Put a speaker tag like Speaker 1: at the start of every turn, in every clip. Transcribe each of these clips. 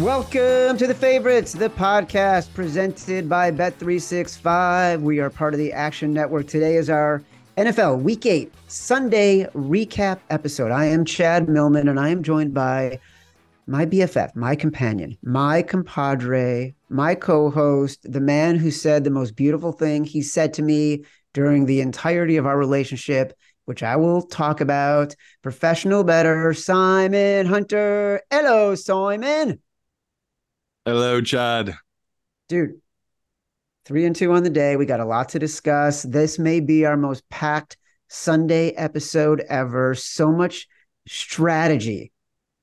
Speaker 1: Welcome to the favorites, the podcast presented by Bet365. We are part of the Action Network. Today is our NFL Week 8 Sunday recap episode. I am Chad Millman and I am joined by my BFF, my companion, my compadre, my co host, the man who said the most beautiful thing he said to me during the entirety of our relationship, which I will talk about. Professional bettor, Simon Hunter. Hello, Simon.
Speaker 2: Hello, Chad.
Speaker 1: Dude, three and two on the day. We got a lot to discuss. This may be our most packed Sunday episode ever. So much strategy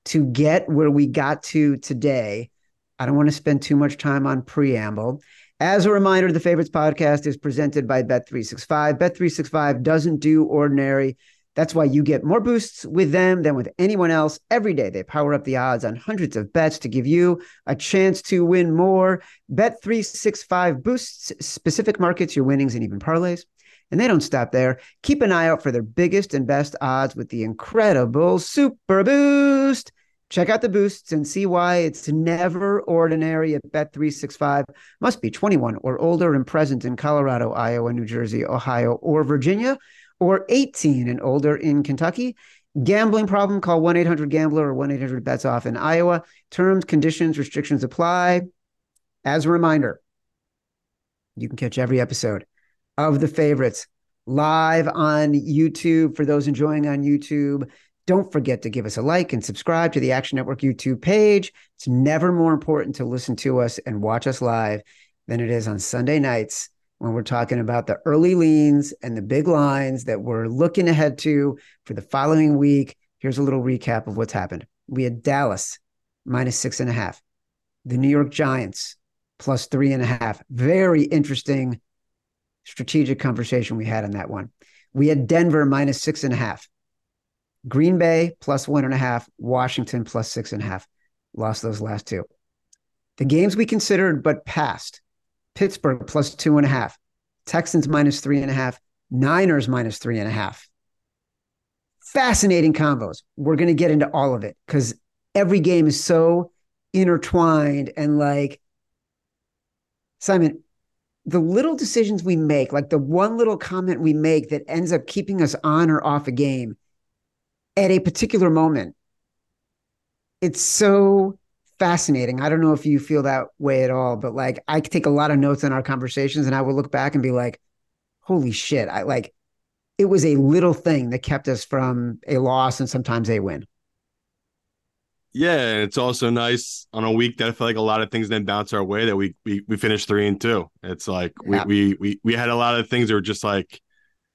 Speaker 1: to get where we got to today. I don't want to spend too much time on preamble. As a reminder, the Favorites podcast is presented by Bet365. Bet365 doesn't do ordinary that's why you get more boosts with them than with anyone else every day. They power up the odds on hundreds of bets to give you a chance to win more. Bet365 boosts specific markets, your winnings, and even parlays. And they don't stop there. Keep an eye out for their biggest and best odds with the incredible Super Boost. Check out the boosts and see why it's never ordinary at Bet365. Must be 21 or older and present in Colorado, Iowa, New Jersey, Ohio, or Virginia or 18 and older in Kentucky. Gambling problem, call 1 800 Gambler or 1 800 Bets Off in Iowa. Terms, conditions, restrictions apply. As a reminder, you can catch every episode of The Favorites live on YouTube for those enjoying on YouTube. Don't forget to give us a like and subscribe to the Action Network YouTube page. It's never more important to listen to us and watch us live than it is on Sunday nights when we're talking about the early leans and the big lines that we're looking ahead to for the following week. Here's a little recap of what's happened. We had Dallas minus six and a half, the New York Giants plus three and a half. Very interesting strategic conversation we had on that one. We had Denver minus six and a half, Green Bay plus one and a half, Washington plus six and a half. Lost those last two. The games we considered but passed Pittsburgh plus two and a half, Texans minus three and a half, Niners minus three and a half. Fascinating combos. We're going to get into all of it because every game is so intertwined and like, Simon, the little decisions we make, like the one little comment we make that ends up keeping us on or off a game at a particular moment, it's so fascinating. I don't know if you feel that way at all, but like I take a lot of notes in our conversations and I will look back and be like, holy shit. I like it was a little thing that kept us from a loss and sometimes a win.
Speaker 2: Yeah, it's also nice on a week that I feel like a lot of things didn't bounce our way that we we, we finished three and two. It's like yeah. we, we we we had a lot of things that were just like,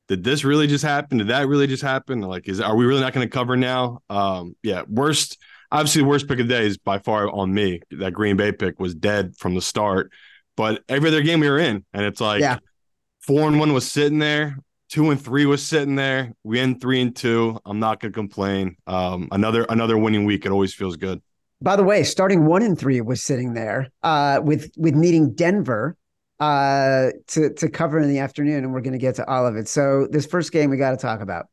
Speaker 2: did this really just happen? Did that really just happen? Like, is are we really not going to cover now? Um, yeah, worst obviously the worst pick of the day is by far on me. That Green Bay pick was dead from the start. But every other game we were in, and it's like yeah. four and one was sitting there, two and three was sitting there. We end three and two. I'm not gonna complain. Um, another another winning week. It always feels good.
Speaker 1: By the way, starting one and three was sitting there uh, with with needing Denver uh, to to cover in the afternoon, and we're going to get to all of it. So this first game we got to talk about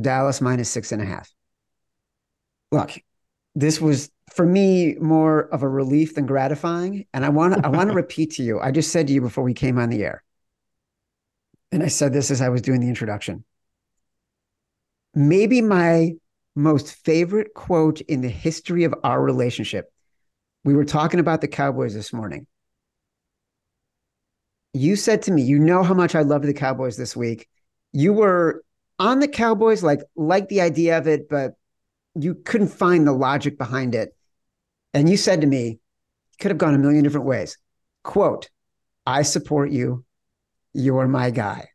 Speaker 1: Dallas minus six and a half. Look, this was for me more of a relief than gratifying. And I want I want to repeat to you. I just said to you before we came on the air, and I said this as I was doing the introduction. Maybe my most favorite quote in the history of our relationship. We were talking about the Cowboys this morning. You said to me, you know how much I loved the Cowboys this week. You were on the Cowboys, like like the idea of it, but you couldn't find the logic behind it. And you said to me, could have gone a million different ways. Quote, I support you. You're my guy.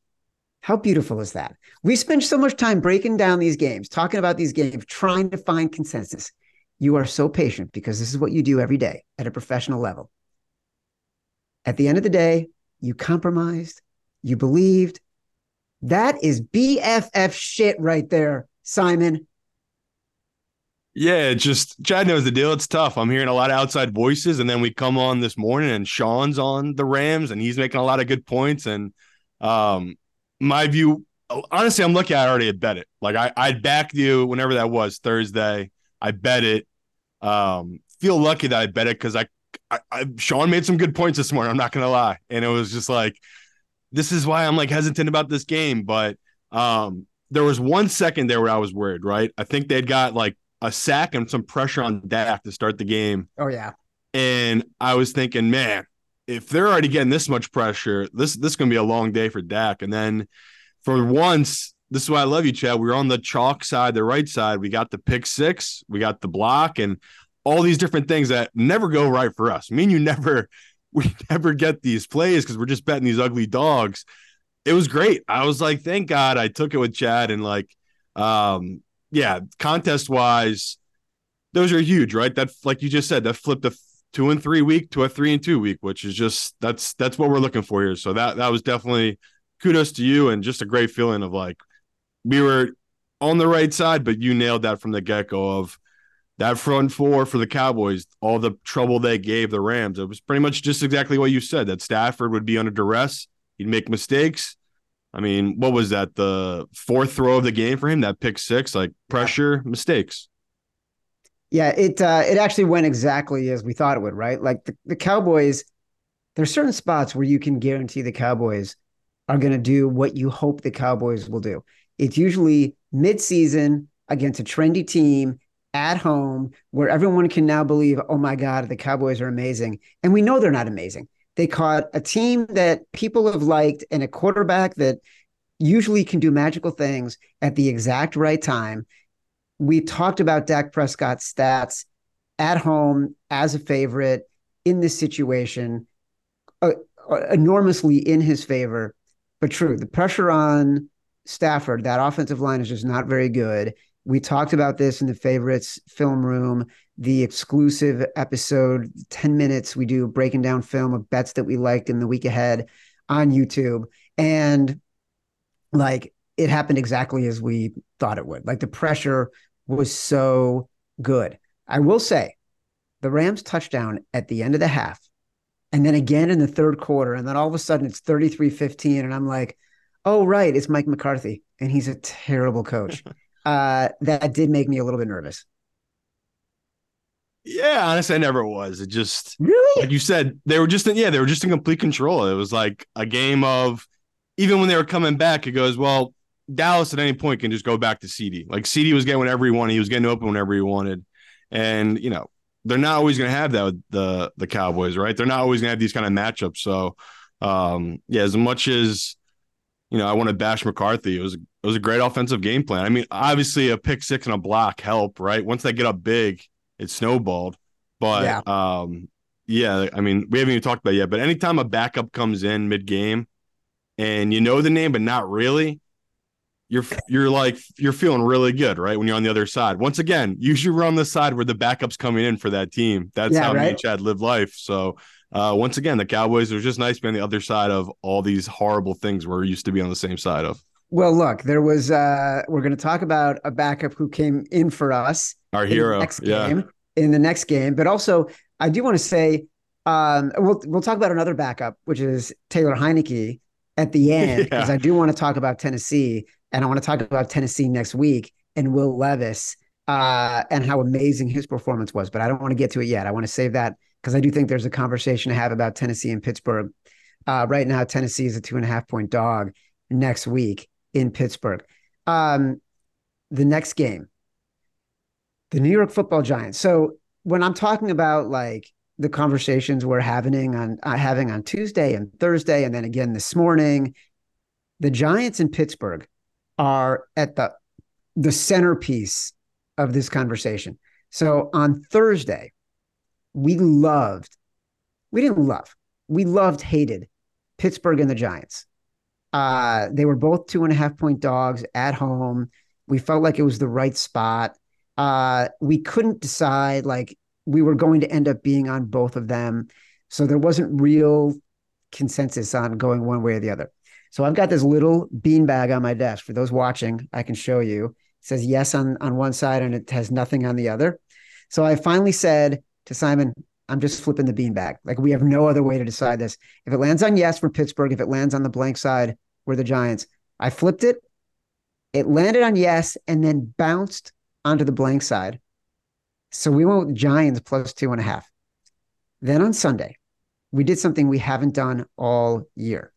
Speaker 1: How beautiful is that? We spend so much time breaking down these games, talking about these games, trying to find consensus. You are so patient because this is what you do every day at a professional level. At the end of the day, you compromised, you believed. That is BFF shit right there, Simon.
Speaker 2: Yeah, just Chad knows the deal. It's tough. I'm hearing a lot of outside voices, and then we come on this morning, and Sean's on the Rams, and he's making a lot of good points. And um, my view, honestly, I'm lucky. I already had bet it. Like I, I backed you whenever that was Thursday. I bet it. Um, feel lucky that I bet it because I, I, I, Sean made some good points this morning. I'm not gonna lie, and it was just like, this is why I'm like hesitant about this game. But um, there was one second there where I was worried. Right, I think they'd got like a sack and some pressure on Dak to start the game.
Speaker 1: Oh yeah.
Speaker 2: And I was thinking, man, if they're already getting this much pressure, this this is gonna be a long day for Dak. And then for once, this is why I love you, Chad. We are on the chalk side, the right side. We got the pick six, we got the block, and all these different things that never go right for us. I mean, you never we never get these plays because we're just betting these ugly dogs. It was great. I was like, thank God I took it with Chad and like um yeah, contest wise, those are huge, right? That, like you just said, that flipped a two and three week to a three and two week, which is just that's that's what we're looking for here. So that that was definitely kudos to you and just a great feeling of like we were on the right side, but you nailed that from the get go of that front four for the Cowboys, all the trouble they gave the Rams. It was pretty much just exactly what you said that Stafford would be under duress, he'd make mistakes, I mean, what was that? The fourth throw of the game for him, that pick six, like pressure, mistakes.
Speaker 1: Yeah, it uh, it actually went exactly as we thought it would, right? Like the, the Cowboys, there's certain spots where you can guarantee the Cowboys are going to do what you hope the Cowboys will do. It's usually midseason against a trendy team at home where everyone can now believe, oh my God, the Cowboys are amazing. And we know they're not amazing. They caught a team that people have liked and a quarterback that usually can do magical things at the exact right time. We talked about Dak Prescott's stats at home as a favorite in this situation, uh, uh, enormously in his favor. But true, the pressure on Stafford, that offensive line is just not very good. We talked about this in the favorites film room the exclusive episode, 10 minutes, we do breaking down film of bets that we liked in the week ahead on YouTube. And like it happened exactly as we thought it would. Like the pressure was so good. I will say the Rams touchdown at the end of the half and then again in the third quarter. And then all of a sudden it's 33 15. And I'm like, oh, right, it's Mike McCarthy. And he's a terrible coach. uh, that did make me a little bit nervous.
Speaker 2: Yeah, honestly, I never was. It just
Speaker 1: really,
Speaker 2: like you said, they were just in, yeah, they were just in complete control. It was like a game of even when they were coming back, it goes, well, Dallas at any point can just go back to CD. Like CD was getting whatever he wanted, he was getting open whenever he wanted, and you know they're not always going to have that with the the Cowboys, right? They're not always going to have these kind of matchups. So, um, yeah, as much as you know, I want to bash McCarthy. It was it was a great offensive game plan. I mean, obviously a pick six and a block help, right? Once they get up big it snowballed. But yeah. um, yeah, I mean, we haven't even talked about it yet, but anytime a backup comes in mid game and you know the name, but not really, you're you're like you're feeling really good, right? When you're on the other side. Once again, usually we're on the side where the backup's coming in for that team. That's yeah, how right? me and Chad live life. So uh, once again, the Cowboys are just nice being on the other side of all these horrible things we're used to be on the same side of.
Speaker 1: Well, look, there was uh we're gonna talk about a backup who came in for us.
Speaker 2: Our hero.
Speaker 1: Next
Speaker 2: yeah.
Speaker 1: game in the next game. But also, I do want to say um, we'll we'll talk about another backup, which is Taylor Heinicke at the end, because yeah. I do want to talk about Tennessee. And I want to talk about Tennessee next week and Will Levis uh, and how amazing his performance was. But I don't want to get to it yet. I want to save that because I do think there's a conversation to have about Tennessee and Pittsburgh. Uh, right now, Tennessee is a two and a half point dog next week in Pittsburgh. Um, the next game, the New York Football Giants. So when I'm talking about like the conversations we're having on uh, having on Tuesday and Thursday, and then again this morning, the Giants in Pittsburgh are at the the centerpiece of this conversation. So on Thursday, we loved, we didn't love, we loved, hated Pittsburgh and the Giants. Uh, they were both two and a half point dogs at home. We felt like it was the right spot. Uh, we couldn't decide, like, we were going to end up being on both of them. So there wasn't real consensus on going one way or the other. So I've got this little beanbag on my desk. For those watching, I can show you. It says yes on, on one side and it has nothing on the other. So I finally said to Simon, I'm just flipping the beanbag. Like we have no other way to decide this. If it lands on yes for Pittsburgh, if it lands on the blank side, we're the Giants. I flipped it. It landed on yes and then bounced onto the blank side. So we went with Giants plus two and a half. Then on Sunday, we did something we haven't done all year,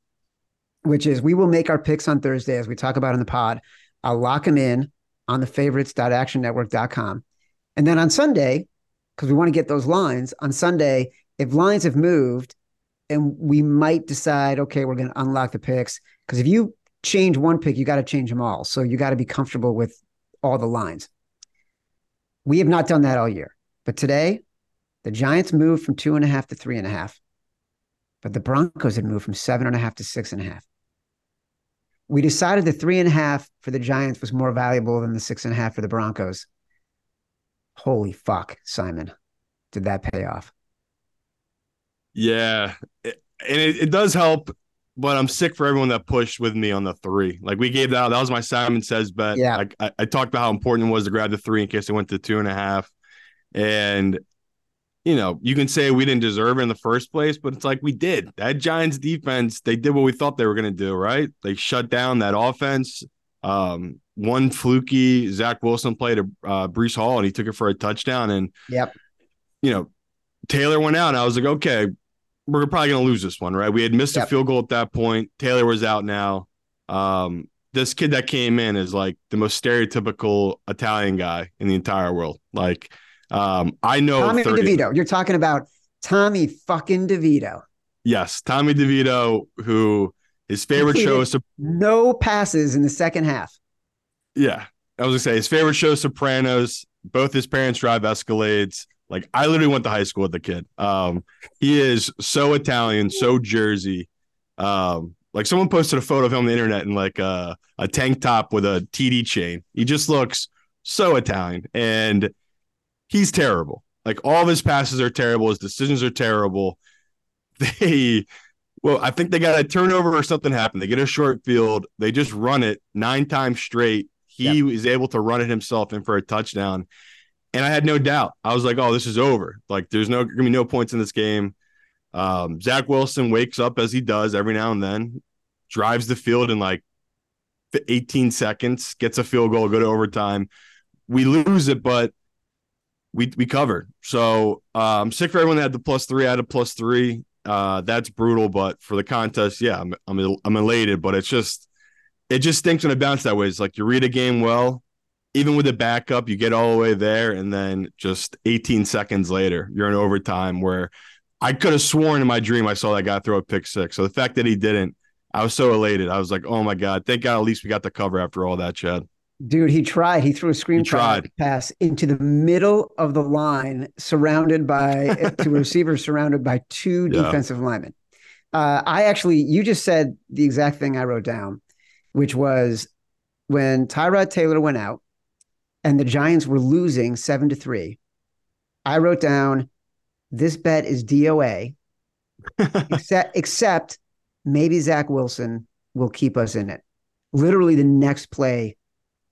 Speaker 1: which is we will make our picks on Thursday as we talk about in the pod. I'll lock them in on the favorites.actionnetwork.com. And then on Sunday, because we want to get those lines on Sunday. If lines have moved, and we might decide, okay, we're going to unlock the picks because if you change one pick, you got to change them all. So you got to be comfortable with all the lines. We have not done that all year, but today the Giants moved from two and a half to three and a half, but the Broncos had moved from seven and a half to six and a half. We decided the three and a half for the Giants was more valuable than the six and a half for the Broncos holy fuck, Simon, did that pay off?
Speaker 2: Yeah, it, and it, it does help, but I'm sick for everyone that pushed with me on the three. Like we gave that, that was my Simon says bet.
Speaker 1: Yeah,
Speaker 2: I, I, I talked about how important it was to grab the three in case it went to two and a half, and you know, you can say we didn't deserve it in the first place, but it's like we did. That Giants defense, they did what we thought they were going to do, right? They shut down that offense. Um, one fluky Zach Wilson played a uh, Breece Hall and he took it for a touchdown. And
Speaker 1: yep,
Speaker 2: you know, Taylor went out. And I was like, okay, we're probably going to lose this one, right? We had missed yep. a field goal at that point. Taylor was out now. Um, this kid that came in is like the most stereotypical Italian guy in the entire world. Like, um, I know
Speaker 1: Tommy 30- DeVito. You're talking about Tommy fucking DeVito.
Speaker 2: Yes, Tommy DeVito, who his favorite show is to-
Speaker 1: no passes in the second half.
Speaker 2: Yeah. I was gonna say his favorite show Sopranos. Both his parents drive Escalades. Like I literally went to high school with the kid. Um, he is so Italian, so Jersey. Um, like someone posted a photo of him on the internet in like a, a tank top with a TD chain. He just looks so Italian, and he's terrible. Like all of his passes are terrible. His decisions are terrible. They, well, I think they got a turnover or something happened. They get a short field. They just run it nine times straight he yep. was able to run it himself in for a touchdown. And I had no doubt. I was like, oh, this is over. Like, there's no gonna be no points in this game. Um, Zach Wilson wakes up as he does every now and then, drives the field in like 18 seconds, gets a field goal, go to overtime. We lose it, but we we covered. So uh, I'm sick for everyone that had the plus three. I had a plus three. Uh, that's brutal, but for the contest, yeah, I'm I'm, I'm elated. But it's just it just stinks when it bounces that way. It's like you read a game well, even with a backup, you get all the way there, and then just 18 seconds later, you're in overtime where I could have sworn in my dream I saw that guy throw a pick six. So the fact that he didn't, I was so elated. I was like, oh my God, thank God at least we got the cover after all that, Chad.
Speaker 1: Dude, he tried. He threw a screen tried. pass into the middle of the line, surrounded by to a receiver surrounded by two yeah. defensive linemen. Uh, I actually, you just said the exact thing I wrote down which was when Tyrod Taylor went out and the Giants were losing seven to three. I wrote down this bet is DOA, except, except maybe Zach Wilson will keep us in it. Literally, the next play,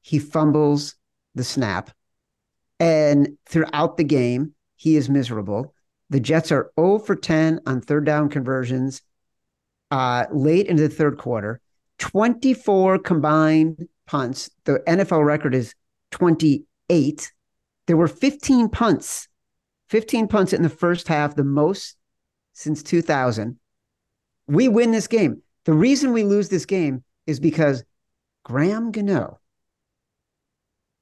Speaker 1: he fumbles the snap. And throughout the game, he is miserable. The Jets are 0 for 10 on third down conversions uh, late into the third quarter. 24 combined punts. The NFL record is 28. There were 15 punts, 15 punts in the first half, the most since 2000. We win this game. The reason we lose this game is because Graham Gano.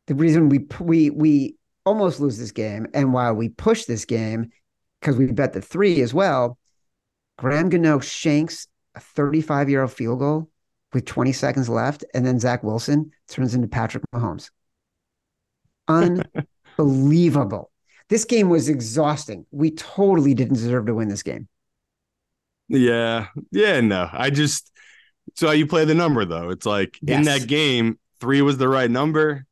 Speaker 1: The reason we we we almost lose this game, and while we push this game because we bet the three as well, Graham Gano shanks a 35 year old field goal with 20 seconds left, and then Zach Wilson turns into Patrick Mahomes. Unbelievable. this game was exhausting. We totally didn't deserve to win this game.
Speaker 2: Yeah. Yeah. No, I just, so you play the number though. It's like yes. in that game, three was the right number.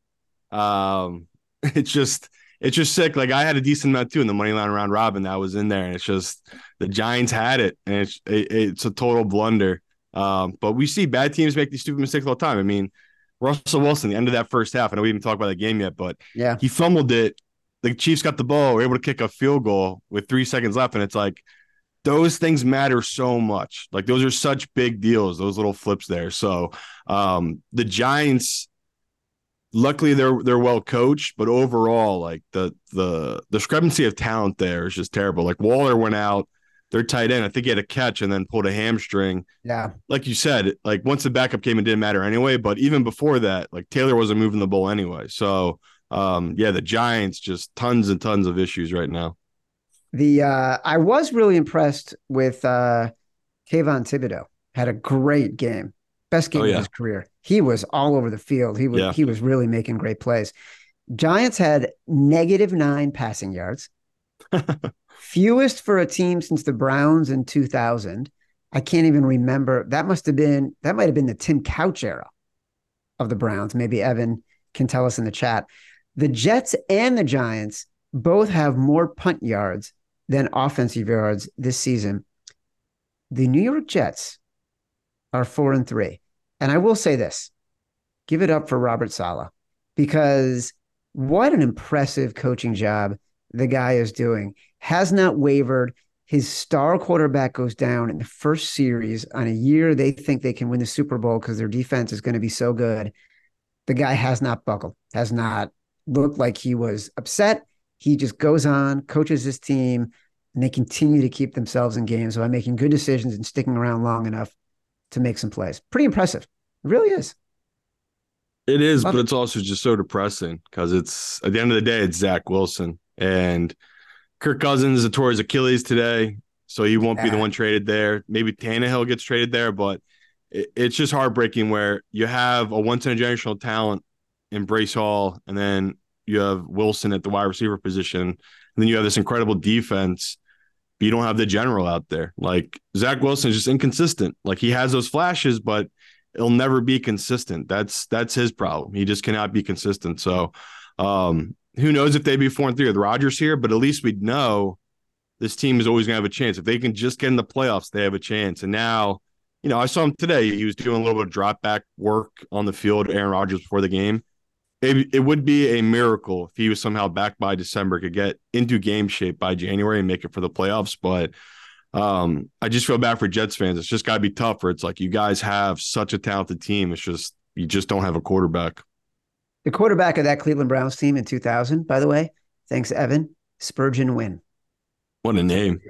Speaker 2: Um, it's just, it's just sick. Like I had a decent amount too in the money line round robin that was in there, and it's just the Giants had it, and it's it, it's a total blunder. Um, but we see bad teams make these stupid mistakes all the time. I mean, Russell Wilson, the end of that first half, I know we haven't talked about that game yet, but
Speaker 1: yeah,
Speaker 2: he fumbled it. The Chiefs got the ball, were able to kick a field goal with three seconds left, and it's like those things matter so much. Like those are such big deals, those little flips there. So um, the Giants, luckily they're they're well coached, but overall, like the the discrepancy of talent there is just terrible. Like Waller went out their tight end. I think he had a catch and then pulled a hamstring.
Speaker 1: Yeah.
Speaker 2: Like you said, like once the backup came, it didn't matter anyway. But even before that, like Taylor wasn't moving the ball anyway. So um, yeah, the Giants just tons and tons of issues right now.
Speaker 1: The uh, I was really impressed with uh, Kayvon Thibodeaux. Had a great game, best game oh, yeah. of his career. He was all over the field. He was yeah. he was really making great plays. Giants had negative nine passing yards. fewest for a team since the Browns in 2000. I can't even remember. That must have been that might have been the Tim Couch era of the Browns. Maybe Evan can tell us in the chat. The Jets and the Giants both have more punt yards than offensive yards this season. The New York Jets are 4 and 3. And I will say this. Give it up for Robert Saleh because what an impressive coaching job the guy is doing has not wavered. His star quarterback goes down in the first series on a year they think they can win the Super Bowl because their defense is going to be so good. The guy has not buckled, has not looked like he was upset. He just goes on, coaches his team, and they continue to keep themselves in games by making good decisions and sticking around long enough to make some plays. Pretty impressive. It really is.
Speaker 2: It is, Love but it. it's also just so depressing because it's at the end of the day, it's Zach Wilson. And – Kirk Cousins tore his Achilles today, so he won't yeah. be the one traded there. Maybe Tannehill gets traded there, but it, it's just heartbreaking where you have a once in a generational talent in Breece Hall, and then you have Wilson at the wide receiver position, and then you have this incredible defense. But you don't have the general out there. Like Zach Wilson is just inconsistent. Like he has those flashes, but it'll never be consistent. That's that's his problem. He just cannot be consistent. So um, who knows if they'd be four and three with Rodgers here, but at least we'd know this team is always going to have a chance. If they can just get in the playoffs, they have a chance. And now, you know, I saw him today. He was doing a little bit of drop back work on the field, Aaron Rodgers before the game. It, it would be a miracle if he was somehow back by December, could get into game shape by January and make it for the playoffs. But um, I just feel bad for Jets fans. It's just got to be tougher. It's like you guys have such a talented team. It's just, you just don't have a quarterback.
Speaker 1: The quarterback of that Cleveland Browns team in 2000, by the way, thanks, Evan, Spergon Wynn.
Speaker 2: What a name.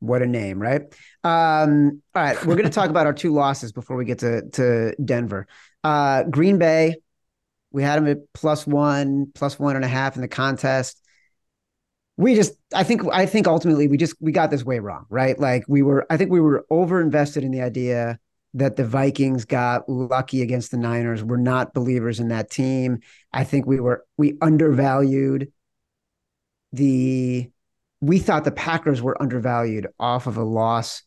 Speaker 1: What a name, right? Um, all right, we're going to talk about our two losses before we get to, to Denver. Uh, Green Bay, we had them at plus one, plus one and a half in the contest. We just, I think, I think ultimately we just, we got this way wrong, right? Like we were, I think we were over invested in the idea that the Vikings got lucky against the Niners. We're not believers in that team. I think we were we undervalued the we thought the Packers were undervalued off of a loss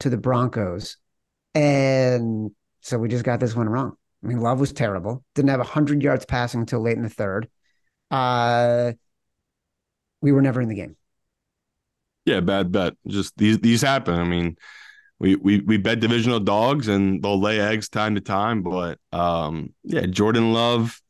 Speaker 1: to the Broncos. And so we just got this one wrong. I mean, Love was terrible. Didn't have 100 yards passing until late in the third. Uh, we were never in the game.
Speaker 2: Yeah, bad bet. Just these these happen. I mean, we we we bet divisional dogs and they'll lay eggs time to time. But um, yeah, Jordan Love.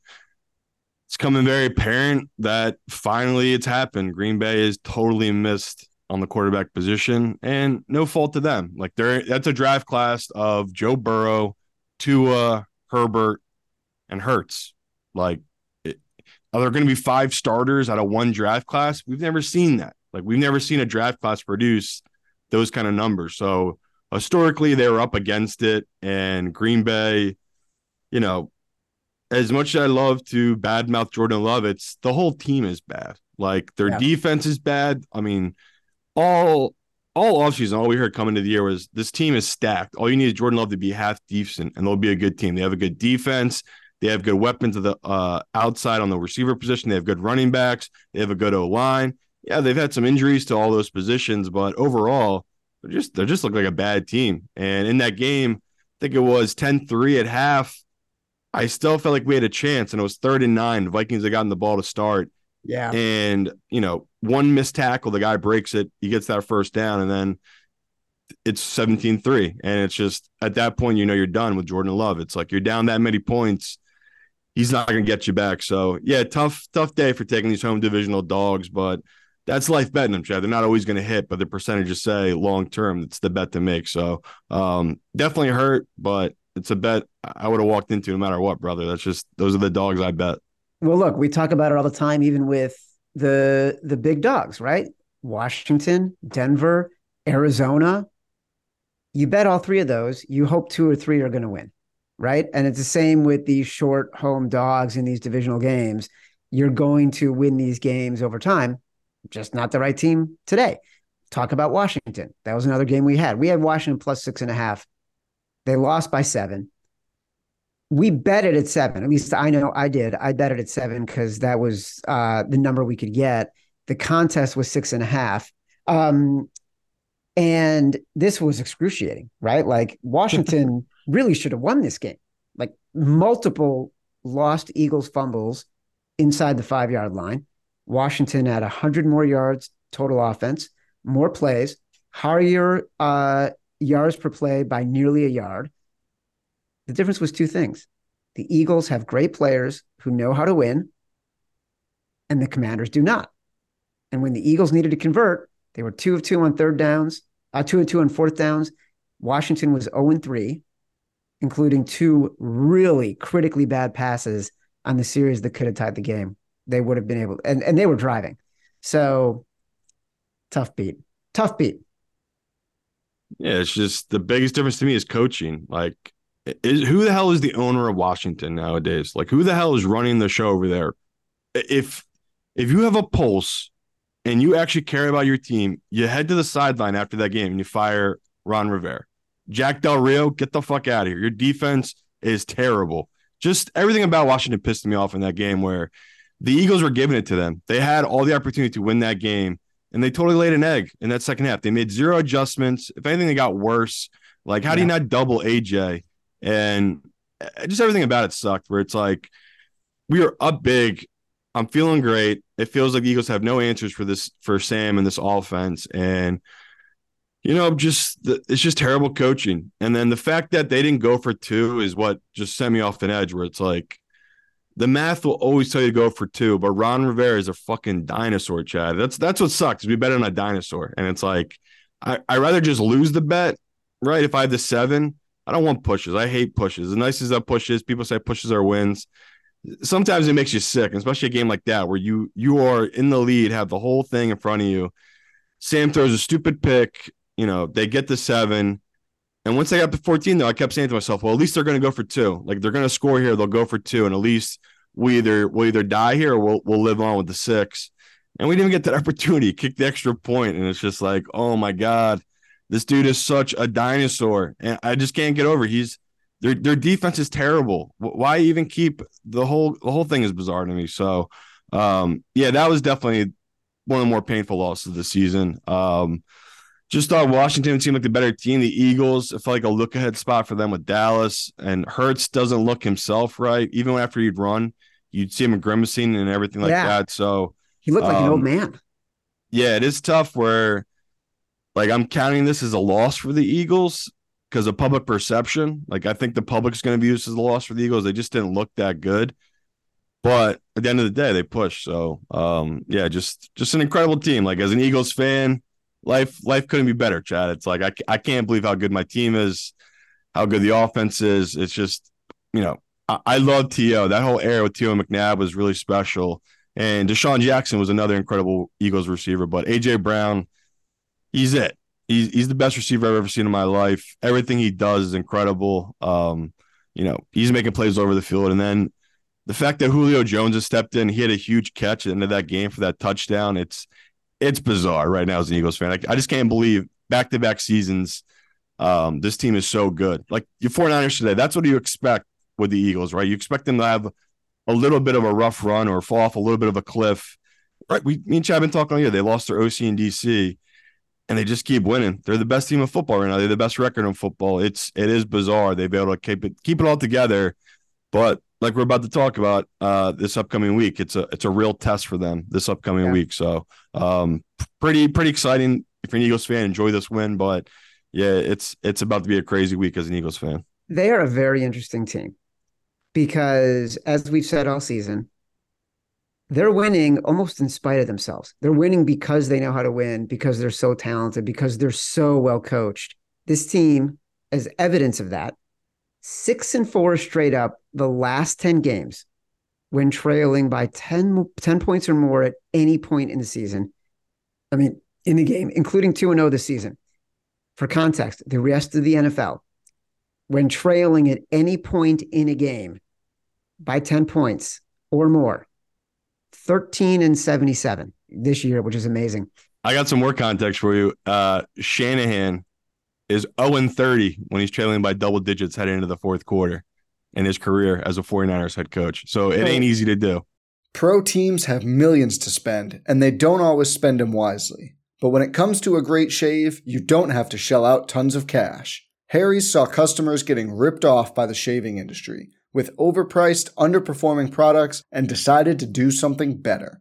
Speaker 2: It's coming very apparent that finally it's happened. Green Bay is totally missed on the quarterback position, and no fault to them. Like they're that's a draft class of Joe Burrow, Tua, Herbert, and Hurts. Like, are there going to be five starters out of one draft class? We've never seen that. Like, we've never seen a draft class produce those kind of numbers. So historically, they were up against it, and Green Bay, you know, as much as I love to badmouth Jordan Love, it's the whole team is bad. Like their yeah. defense is bad. I mean, all all offseason, all we heard coming to the year was this team is stacked. All you need is Jordan Love to be half decent, and they'll be a good team. They have a good defense. They have good weapons of the uh, outside on the receiver position. They have good running backs. They have a good O line. Yeah, they've had some injuries to all those positions, but overall, they're just they just look like a bad team. And in that game, I think it was 10-3 at half. I still felt like we had a chance, and it was third and nine. The Vikings had gotten the ball to start.
Speaker 1: Yeah.
Speaker 2: And, you know, one missed tackle, the guy breaks it, he gets that first down, and then it's 17 3. And it's just at that point, you know, you're done with Jordan Love. It's like you're down that many points. He's not to get you back. So, yeah, tough, tough day for taking these home divisional dogs, but that's life betting them, Chad. They're not always going to hit, but the percentages say long term, it's the bet to make. So, um, definitely hurt, but it's a bet I would have walked into no matter what, brother. That's just, those are the dogs I bet.
Speaker 1: Well, look, we talk about it all the time, even with the the big dogs, right? Washington, Denver, Arizona. You bet all three of those. You hope two or three are going to win, right? And it's the same with these short home dogs in these divisional games. You're going to win these games over time, just not the right team today. Talk about Washington. That was another game we had. We had Washington plus six and a half. They lost by seven we bet it at seven. At least I know I did. I bet it at seven because that was uh, the number we could get. The contest was six and a half. Um, and this was excruciating, right? Like Washington really should have won this game. Like multiple lost Eagles fumbles inside the five yard line. Washington had 100 more yards total offense, more plays, higher uh, yards per play by nearly a yard. The difference was two things. The Eagles have great players who know how to win, and the Commanders do not. And when the Eagles needed to convert, they were two of two on third downs, uh, two and two on fourth downs. Washington was 0 and 3, including two really critically bad passes on the series that could have tied the game. They would have been able, and, and they were driving. So tough beat. Tough beat.
Speaker 2: Yeah, it's just the biggest difference to me is coaching. Like is who the hell is the owner of Washington nowadays? Like who the hell is running the show over there? If if you have a pulse and you actually care about your team, you head to the sideline after that game and you fire Ron Rivera. Jack Del Rio, get the fuck out of here. Your defense is terrible. Just everything about Washington pissed me off in that game where the Eagles were giving it to them. They had all the opportunity to win that game and they totally laid an egg in that second half. They made zero adjustments. If anything, they got worse. Like, how yeah. do you not double AJ? and uh, just everything about it sucked. Where it's like we are up big. I'm feeling great. It feels like the Eagles have no answers for this for Sam and this offense, and you know, just the, it's just terrible coaching. And then the fact that they didn't go for two is what just sent me off an edge. Where it's like the math will always tell you to go for two, but Ron Rivera is a fucking dinosaur, Chad. That's that's what sucks. We bet on a dinosaur, and it's like I I rather just lose the bet, right? If I have the seven I don't want pushes. I hate pushes. As nice as that pushes, people say pushes are wins. Sometimes it makes you sick, especially a game like that where you you are in the lead, have the whole thing in front of you. Sam throws a stupid pick. You know they get the seven, and once they got to fourteen, though, I kept saying to myself, "Well, at least they're going to go for two. Like they're going to score here, they'll go for two, and at least we either we'll either die here or we'll we'll live on with the six. And we didn't get that opportunity, kick the extra point, and it's just like, oh my god this dude is such a dinosaur, and I just can't get over. He's their their defense is terrible. Why even keep the whole the whole thing is bizarre to me. So, um, yeah, that was definitely one of the more painful losses of the season. Um, just thought Washington seemed like the better team. The Eagles, I felt like a look ahead spot for them with Dallas, and Hurts doesn't look himself right. Even after he'd run, you'd see him grimacing and everything like yeah. that. So
Speaker 1: he looked like um, an old um, man.
Speaker 2: Yeah, it is tough where like I'm counting this as a loss for the Eagles because of public perception. Like I think the public's going to view this as a loss for the Eagles. They just didn't look that good. But at the end of the day, they pushed. So um, yeah, just just an incredible team. Like as an Eagles fan, life life couldn't be better, Chad. It's like I I can't believe how good my team is, how good the offense is. It's just you know I, I love T.O. That whole era with T.O. McNabb was really special. And DeSean Jackson was another incredible Eagles receiver. But A.J. Brown, he's it. He's, he's the best receiver I've ever seen in my life. Everything he does is incredible. Um, you know, he's making plays over the field. And then the fact that Julio Jones has stepped in, he had a huge catch at the end of that game for that touchdown. It's it's bizarre right now as an Eagles fan. I, I just can't believe back to back seasons. Um, this team is so good. Like your 49ers today, that's what you expect with the Eagles, right? You expect them to have a little bit of a rough run or fall off a little bit of a cliff. Right. We me and Chad have been talking all. They lost their OC in DC and they just keep winning. They're the best team of football right now. They're the best record in football. It's it is bizarre. They've been able to keep it keep it all together. But like we're about to talk about uh, this upcoming week, it's a it's a real test for them this upcoming yeah. week. So um, pretty pretty exciting. If you're an Eagles fan, enjoy this win. But yeah, it's it's about to be a crazy week as an Eagles fan.
Speaker 1: They are a very interesting team because, as we've said all season, they're winning almost in spite of themselves. They're winning because they know how to win, because they're so talented, because they're so well coached. This team, as evidence of that, six and four straight up the last 10 games when trailing by 10, 10 points or more at any point in the season. I mean, in the game, including 2 0 this season. For context, the rest of the NFL, when trailing at any point in a game by 10 points or more, 13 and 77 this year, which is amazing.
Speaker 2: I got some more context for you. Uh, Shanahan is 0 and 30 when he's trailing by double digits heading into the fourth quarter in his career as a 49ers head coach. So it ain't easy to do.
Speaker 3: Pro teams have millions to spend, and they don't always spend them wisely. But when it comes to a great shave, you don't have to shell out tons of cash. Harry's saw customers getting ripped off by the shaving industry with overpriced, underperforming products and decided to do something better.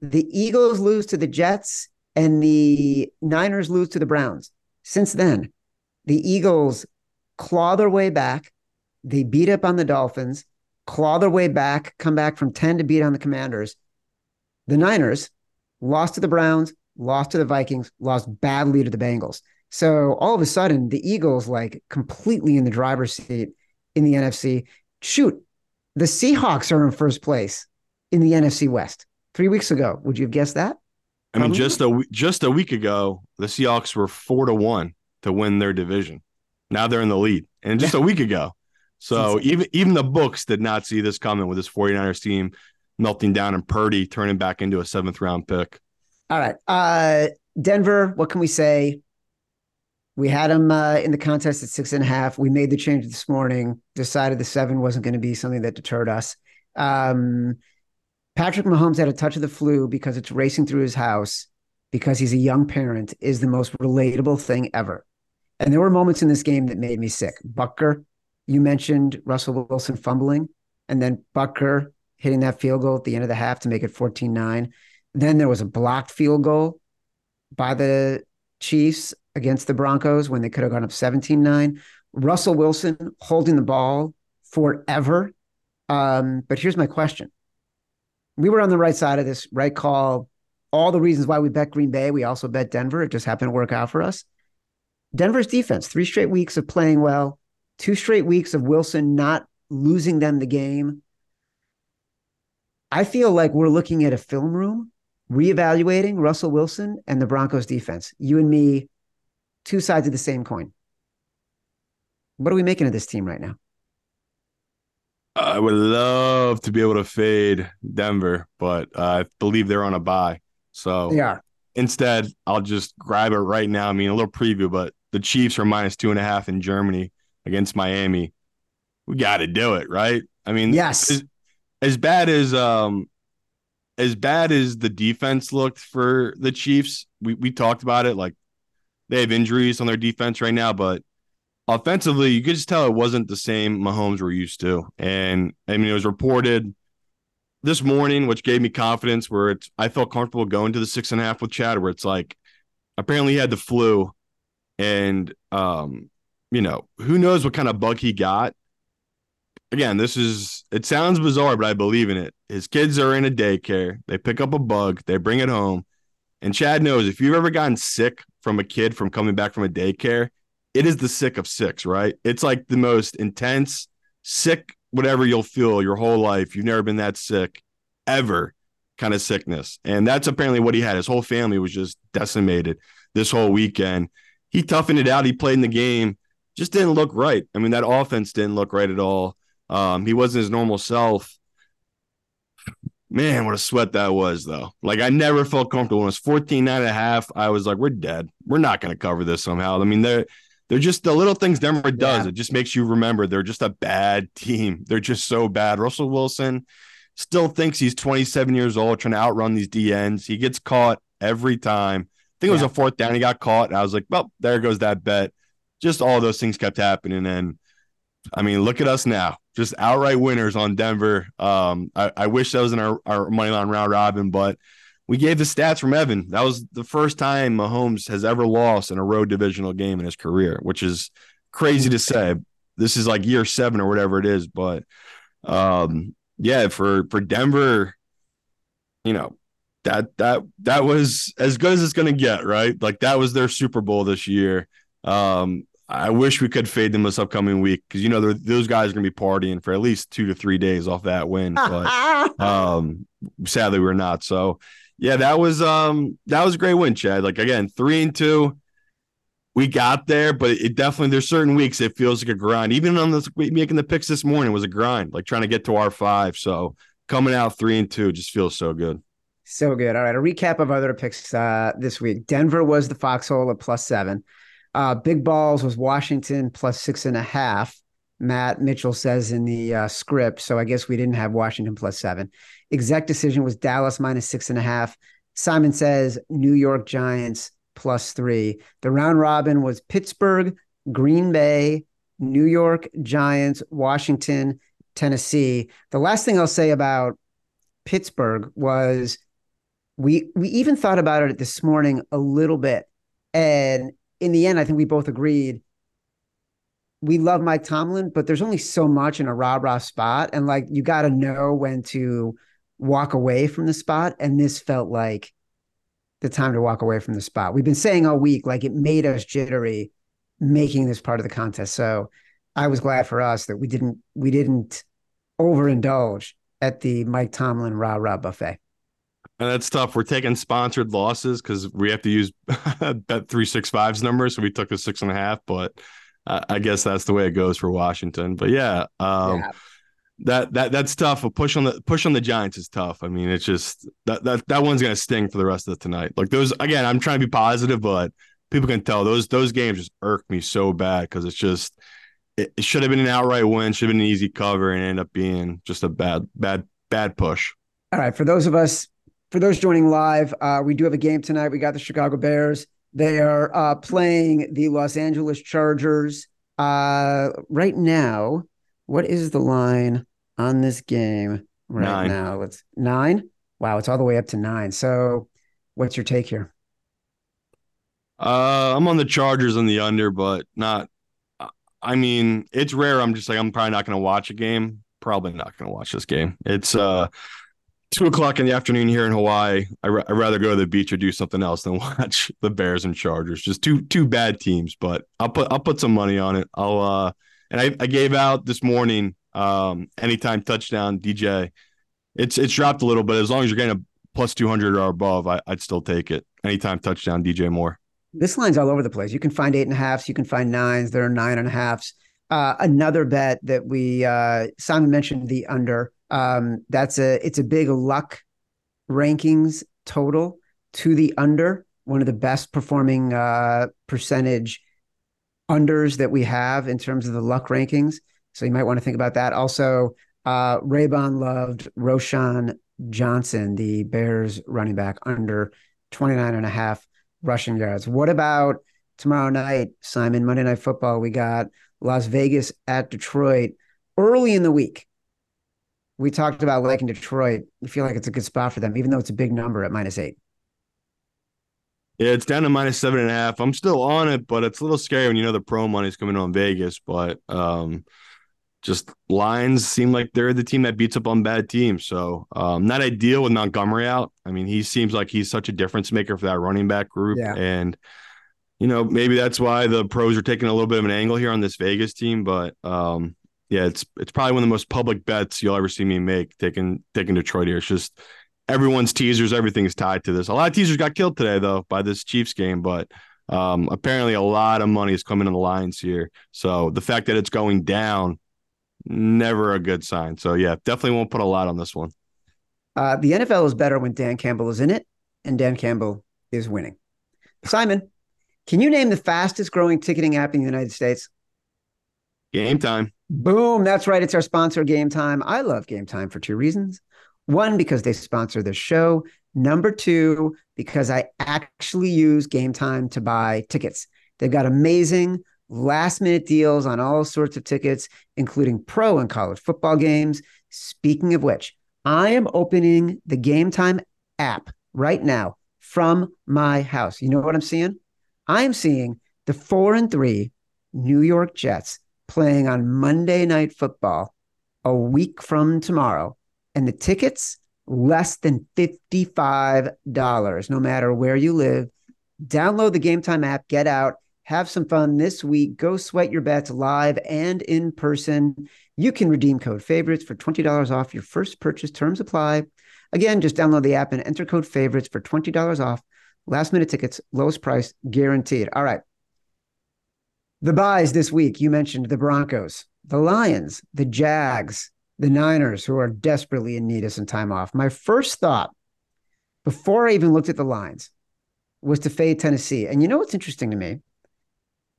Speaker 1: the Eagles lose to the Jets and the Niners lose to the Browns. Since then, the Eagles claw their way back. They beat up on the Dolphins, claw their way back, come back from 10 to beat on the Commanders. The Niners lost to the Browns, lost to the Vikings, lost badly to the Bengals. So all of a sudden, the Eagles like completely in the driver's seat in the NFC. Shoot, the Seahawks are in first place in the NFC West. Three weeks ago, would you have guessed that?
Speaker 2: I mean, just a just a week ago, the Seahawks were four to one to win their division. Now they're in the lead, and just a week ago. So even even the books did not see this coming with this 49ers team melting down and Purdy turning back into a seventh round pick.
Speaker 1: All right. Uh, Denver, what can we say? We had them uh, in the contest at six and a half. We made the change this morning, decided the seven wasn't going to be something that deterred us. Um, Patrick Mahomes had a touch of the flu because it's racing through his house because he's a young parent is the most relatable thing ever. And there were moments in this game that made me sick. Butker, you mentioned Russell Wilson fumbling, and then Butker hitting that field goal at the end of the half to make it 14 9. Then there was a blocked field goal by the Chiefs against the Broncos when they could have gone up 17 9. Russell Wilson holding the ball forever. Um, but here's my question. We were on the right side of this, right call. All the reasons why we bet Green Bay, we also bet Denver. It just happened to work out for us. Denver's defense, three straight weeks of playing well, two straight weeks of Wilson not losing them the game. I feel like we're looking at a film room reevaluating Russell Wilson and the Broncos defense. You and me, two sides of the same coin. What are we making of this team right now?
Speaker 2: I would love to be able to fade Denver, but uh, I believe they're on a bye. So
Speaker 1: yeah.
Speaker 2: instead, I'll just grab it right now. I mean, a little preview, but the Chiefs are minus two and a half in Germany against Miami. We got to do it, right? I mean,
Speaker 1: Yes.
Speaker 2: as, as bad as um, as bad as the defense looked for the Chiefs, we we talked about it. Like they have injuries on their defense right now, but offensively, you could just tell it wasn't the same Mahomes we're used to. And I mean, it was reported this morning, which gave me confidence where it's I felt comfortable going to the six and a half with Chad, where it's like apparently he had the flu and um, you know, who knows what kind of bug he got. Again, this is it sounds bizarre, but I believe in it. His kids are in a daycare, they pick up a bug, they bring it home. And Chad knows if you've ever gotten sick from a kid from coming back from a daycare, it is the sick of six, right? It's like the most intense, sick, whatever you'll feel your whole life. You've never been that sick ever kind of sickness. And that's apparently what he had. His whole family was just decimated this whole weekend. He toughened it out. He played in the game, just didn't look right. I mean, that offense didn't look right at all. Um, he wasn't his normal self. Man, what a sweat that was, though. Like, I never felt comfortable. When it was 14, nine and a half, I was like, we're dead. We're not going to cover this somehow. I mean, they're they're just the little things Denver does.
Speaker 1: Yeah.
Speaker 2: It just makes you remember they're just a bad team. They're just so bad. Russell Wilson still thinks he's 27 years old trying to outrun these DNs. He gets caught every time. I think it was
Speaker 1: Yeah.
Speaker 2: a fourth down. He got caught. And I was like, well, there goes that bet. Just all those things kept happening. And I mean, look at us now. Just outright winners on Denver. Um, I, I wish that was in our, our money line round robin, but we gave the stats from Evan. That was the first time Mahomes has ever lost in a road divisional game in his career, which is crazy to say. This is like year seven or whatever it is, but um, yeah, for for Denver, you know that that that was as good as it's going to get, right? Like that was their Super Bowl this year. Um, I wish we could fade them this upcoming week because you know those guys are going to be partying for at least two to three days off that win, but um sadly we're not so yeah that was um that was a great win chad like again three and two we got there but it definitely there's certain weeks it feels like a grind even on this making the picks this morning was a grind like trying to get to our five so coming out three and two just feels so good
Speaker 1: So good. All right. A recap of other picks uh, this week. Denver was the foxhole at plus seven. Uh, Big Balls was Washington plus six and a half. Matt Mitchell says in the uh, script. So I guess we didn't have Washington plus seven. Exec decision was Dallas minus six and a half. Simon says New York Giants plus three. The round robin was Pittsburgh, Green Bay, New York Giants, Washington, Tennessee. The last thing I'll say about Pittsburgh was we we even thought about it this morning a little bit and in the end i think we both agreed we love mike tomlin but there's only so much in a rah rah spot and like you got to know when to walk away from the spot and this felt like the time to walk away from the spot. We've been saying all week like it made us jittery making this part of the contest so i was glad for us that we didn't we didn't overindulge at the mike tomlin rah rah buffet.
Speaker 2: And that's tough. We're taking sponsored losses because we have to use bet 365's number so we took the six and a half but i guess that's the way it goes for washington but yeah um
Speaker 1: Yeah.
Speaker 2: that that that's tough. A push on the push on the Giants is tough. I mean, it's just that that that one's gonna sting for the rest of tonight. Like those again, I'm trying to be positive, but people can tell those those games just irk me so bad because it's just it, it should have been an outright win, should have been an easy cover, and end up being just a bad bad bad push.
Speaker 1: All right. For those of us, for those joining live, uh, we do have a game tonight. We got the Chicago Bears. They are uh, playing the Los Angeles Chargers. Uh, right now, what is the line on this game right
Speaker 2: Nine.
Speaker 1: now? Let's nine. Wow, it's all the way up to nine. So, what's your take here?
Speaker 2: Uh, I'm on the Chargers on the under, but not. I mean, it's rare. I'm just like I'm probably not going to watch a game. Probably not going to watch this game. It's uh two o'clock in the afternoon here in Hawaii. I I'd rather go to the beach or do something else than watch the Bears and Chargers. Just two two bad teams, but I'll put I'll put some money on it. I'll uh and I, I gave out this morning um anytime touchdown DJ. It's it's dropped a little, but as long as you're getting a plus two hundred or above, I, I'd still take it. Anytime touchdown DJ Moore.
Speaker 1: This line's all over the place. You can find eight and a halfs. You can find nines. There are nine and a halfs. Uh, another bet that we uh, Simon mentioned the under. Um, that's a it's a big luck rankings total to the under. One of the best performing uh, percentage unders that we have in terms of the luck rankings. So you might want to think about that. Also, uh, Raybon loved Roschon Johnson, the Bears running back, under 29 and a half rushing yards. What about tomorrow night, Simon? Monday Night Football. We got Las Vegas at Detroit early in the week. We talked about Lake liking Detroit. We feel like it's a good spot for them, even though it's a big number at minus eight.
Speaker 2: Yeah, it's down to minus seven and a half. I'm still on it, but it's a little scary when you know the pro money's coming on Vegas. But um, just Lions seem like they're the team that beats up on bad teams. So um, not ideal with Montgomery out. I mean, he seems like he's such a difference maker for that running back group. Yeah. And, you know, maybe that's why the pros are taking a little bit of an angle here on this Vegas team. But um, yeah, it's it's probably one of the most public bets you'll ever see me make taking taking Detroit here. It's just everyone's teasers, everything's tied to this. A lot of teasers got killed today though by this Chiefs game, but um, apparently a lot of money is coming in the lines here. So the fact that it's going down never a good sign. So yeah, definitely won't put a lot on this one.
Speaker 1: Uh, the NFL is better when Dan Campbell is in it, and Dan Campbell is winning. Simon, can you name the fastest growing ticketing app in the United States?
Speaker 2: Game time.
Speaker 1: Boom. That's right. It's our sponsor, Game Time. I love Game Time for two reasons. One, because they sponsor the show. Number two, because I actually use Game Time to buy tickets. They've got amazing last minute deals on all sorts of tickets, including pro and college football games. Speaking of which, I am opening the Game Time app right now from my house. You know what I'm seeing? I am seeing the four and three New York Jets playing on Monday Night Football a week from tomorrow. And the tickets less than $55, no matter where you live. Download the Game Time app, get out have some fun this week. Go sweat your bets live and in person. You can redeem code favorites for $20 off your first purchase. Terms apply. Again, just download the app and enter code favorites for $20 off. Last minute tickets, lowest price guaranteed. All right. The buys this week, you mentioned the Broncos, the Lions, the Jags, the Niners, who are desperately in need of some time off. My first thought before I even looked at the lines was to fade Tennessee. And you know what's interesting to me?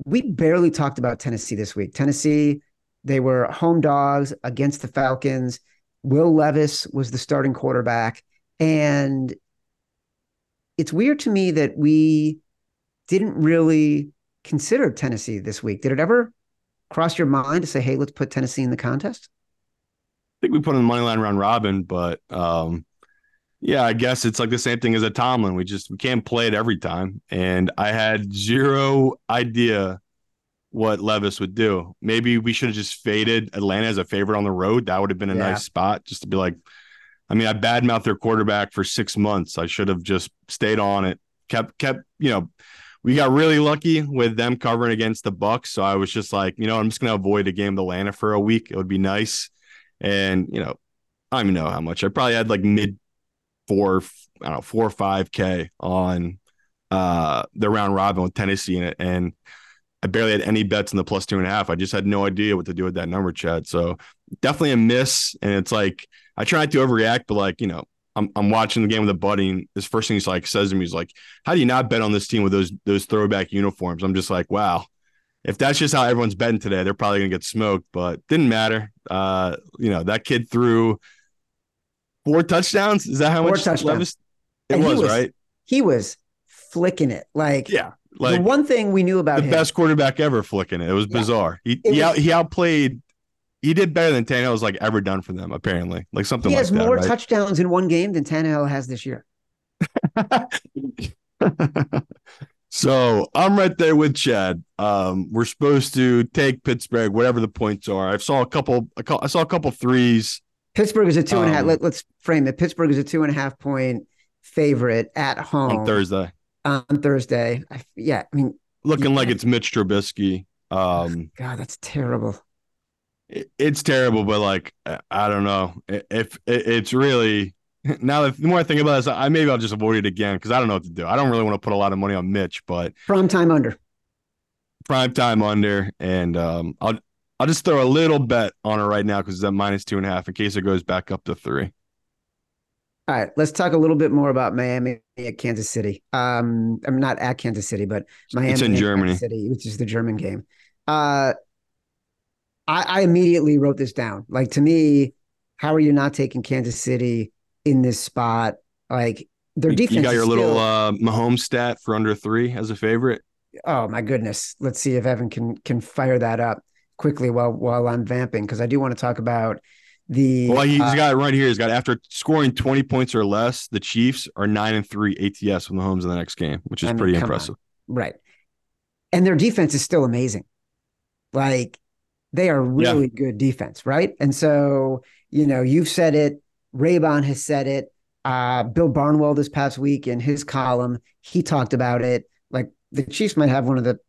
Speaker 1: we barely talked about Tennessee this week. Tennessee, they were home dogs against the Falcons. Will Levis was the starting quarterback. And it's weird to me that we didn't really consider Tennessee this week. Did it ever cross your mind to say, hey, let's put Tennessee in the contest?
Speaker 2: I think we put in the money line a round robin, but um, yeah, I guess it's like the same thing as a Tomlin. We just we can't play it every time. And I had zero idea what Levis would do. Maybe we should have just faded Atlanta as a favorite on the road. That would have been a yeah. nice spot just to be like, I mean, I badmouthed their quarterback for six months. I should have just stayed on it, kept, kept, you know, we got really lucky with them covering against the Bucs. So I was just like, you know, I'm just gonna avoid a game with Atlanta for a week. It would be nice. And, you know, I don't even know how much. I probably had like mid four, I don't know, four or five K on uh the round robin with Tennessee in it. And I barely had any bets in the plus two and a half. I just had no idea what to do with that number, Chad. So definitely a miss. And it's like I try not to overreact, but like, you know, I'm I'm watching the game with a buddy, and this first thing he's like says to me, he's like, How do you not bet on this team with those those throwback uniforms? I'm just like, wow. If that's just how everyone's betting today, they're probably gonna get smoked, but didn't matter. Uh, you know, that kid threw four touchdowns. Is that how
Speaker 1: four
Speaker 2: much
Speaker 1: touchdowns. Levis?
Speaker 2: It was, was, right?
Speaker 1: He was flicking it. Like
Speaker 2: yeah, like
Speaker 1: the one thing we knew about
Speaker 2: the
Speaker 1: him,
Speaker 2: best quarterback ever flicking it. It was bizarre. He he, was, out, he outplayed. He did better than Tannehill like ever done for them. Apparently, like something.
Speaker 1: He
Speaker 2: has
Speaker 1: like more
Speaker 2: right?
Speaker 1: touchdowns in one game than Tannehill has this year.
Speaker 2: so I'm right there with Chad. Um, we're supposed to take Pittsburgh, whatever the points are. I saw a couple. I saw a couple threes
Speaker 1: Pittsburgh is a two and a half. Um, let, us frame it. Pittsburgh is a two and a half point favorite at home
Speaker 2: on Thursday.
Speaker 1: On Thursday, I, yeah. I mean,
Speaker 2: looking yeah. like it's Mitch Trubisky. Um,
Speaker 1: God, that's terrible.
Speaker 2: It, it's terrible, but like I don't know if it's really now. That, the more I think about this, I maybe I'll just avoid it again because I don't know what to do. I don't really want to put a lot of money on Mitch, but
Speaker 1: prime time under.
Speaker 2: Prime time under, and um, I'll I'll just throw a little bet on it right now because it's at minus two and a half in case it goes back up to three.
Speaker 1: All right, let's talk a little bit more about Miami at Kansas City. Um, I'm not at Kansas City, but Miami
Speaker 2: it's in Germany,
Speaker 1: City, which is the German game. Uh, I, I immediately wrote this down. Like to me, how are you not taking Kansas City in this spot? Like their defense.
Speaker 2: You got your little
Speaker 1: still,
Speaker 2: uh, Mahomes stat for under three as a favorite.
Speaker 1: Oh my goodness! Let's see if Evan can can fire that up quickly while while I'm vamping because I do want to talk about the.
Speaker 2: Well, he's uh, got it right here. He's got after scoring 20 points or less, the Chiefs are nine and three ATS with Mahomes in the next game, which is I mean, pretty impressive.
Speaker 1: On. Right, and their defense is still amazing. Like they are really yeah. good defense, right? And so you know you've said it. Raybon has said it. Uh, Bill Barnwell this past week in his column, he talked about it. Like the Chiefs might have one of the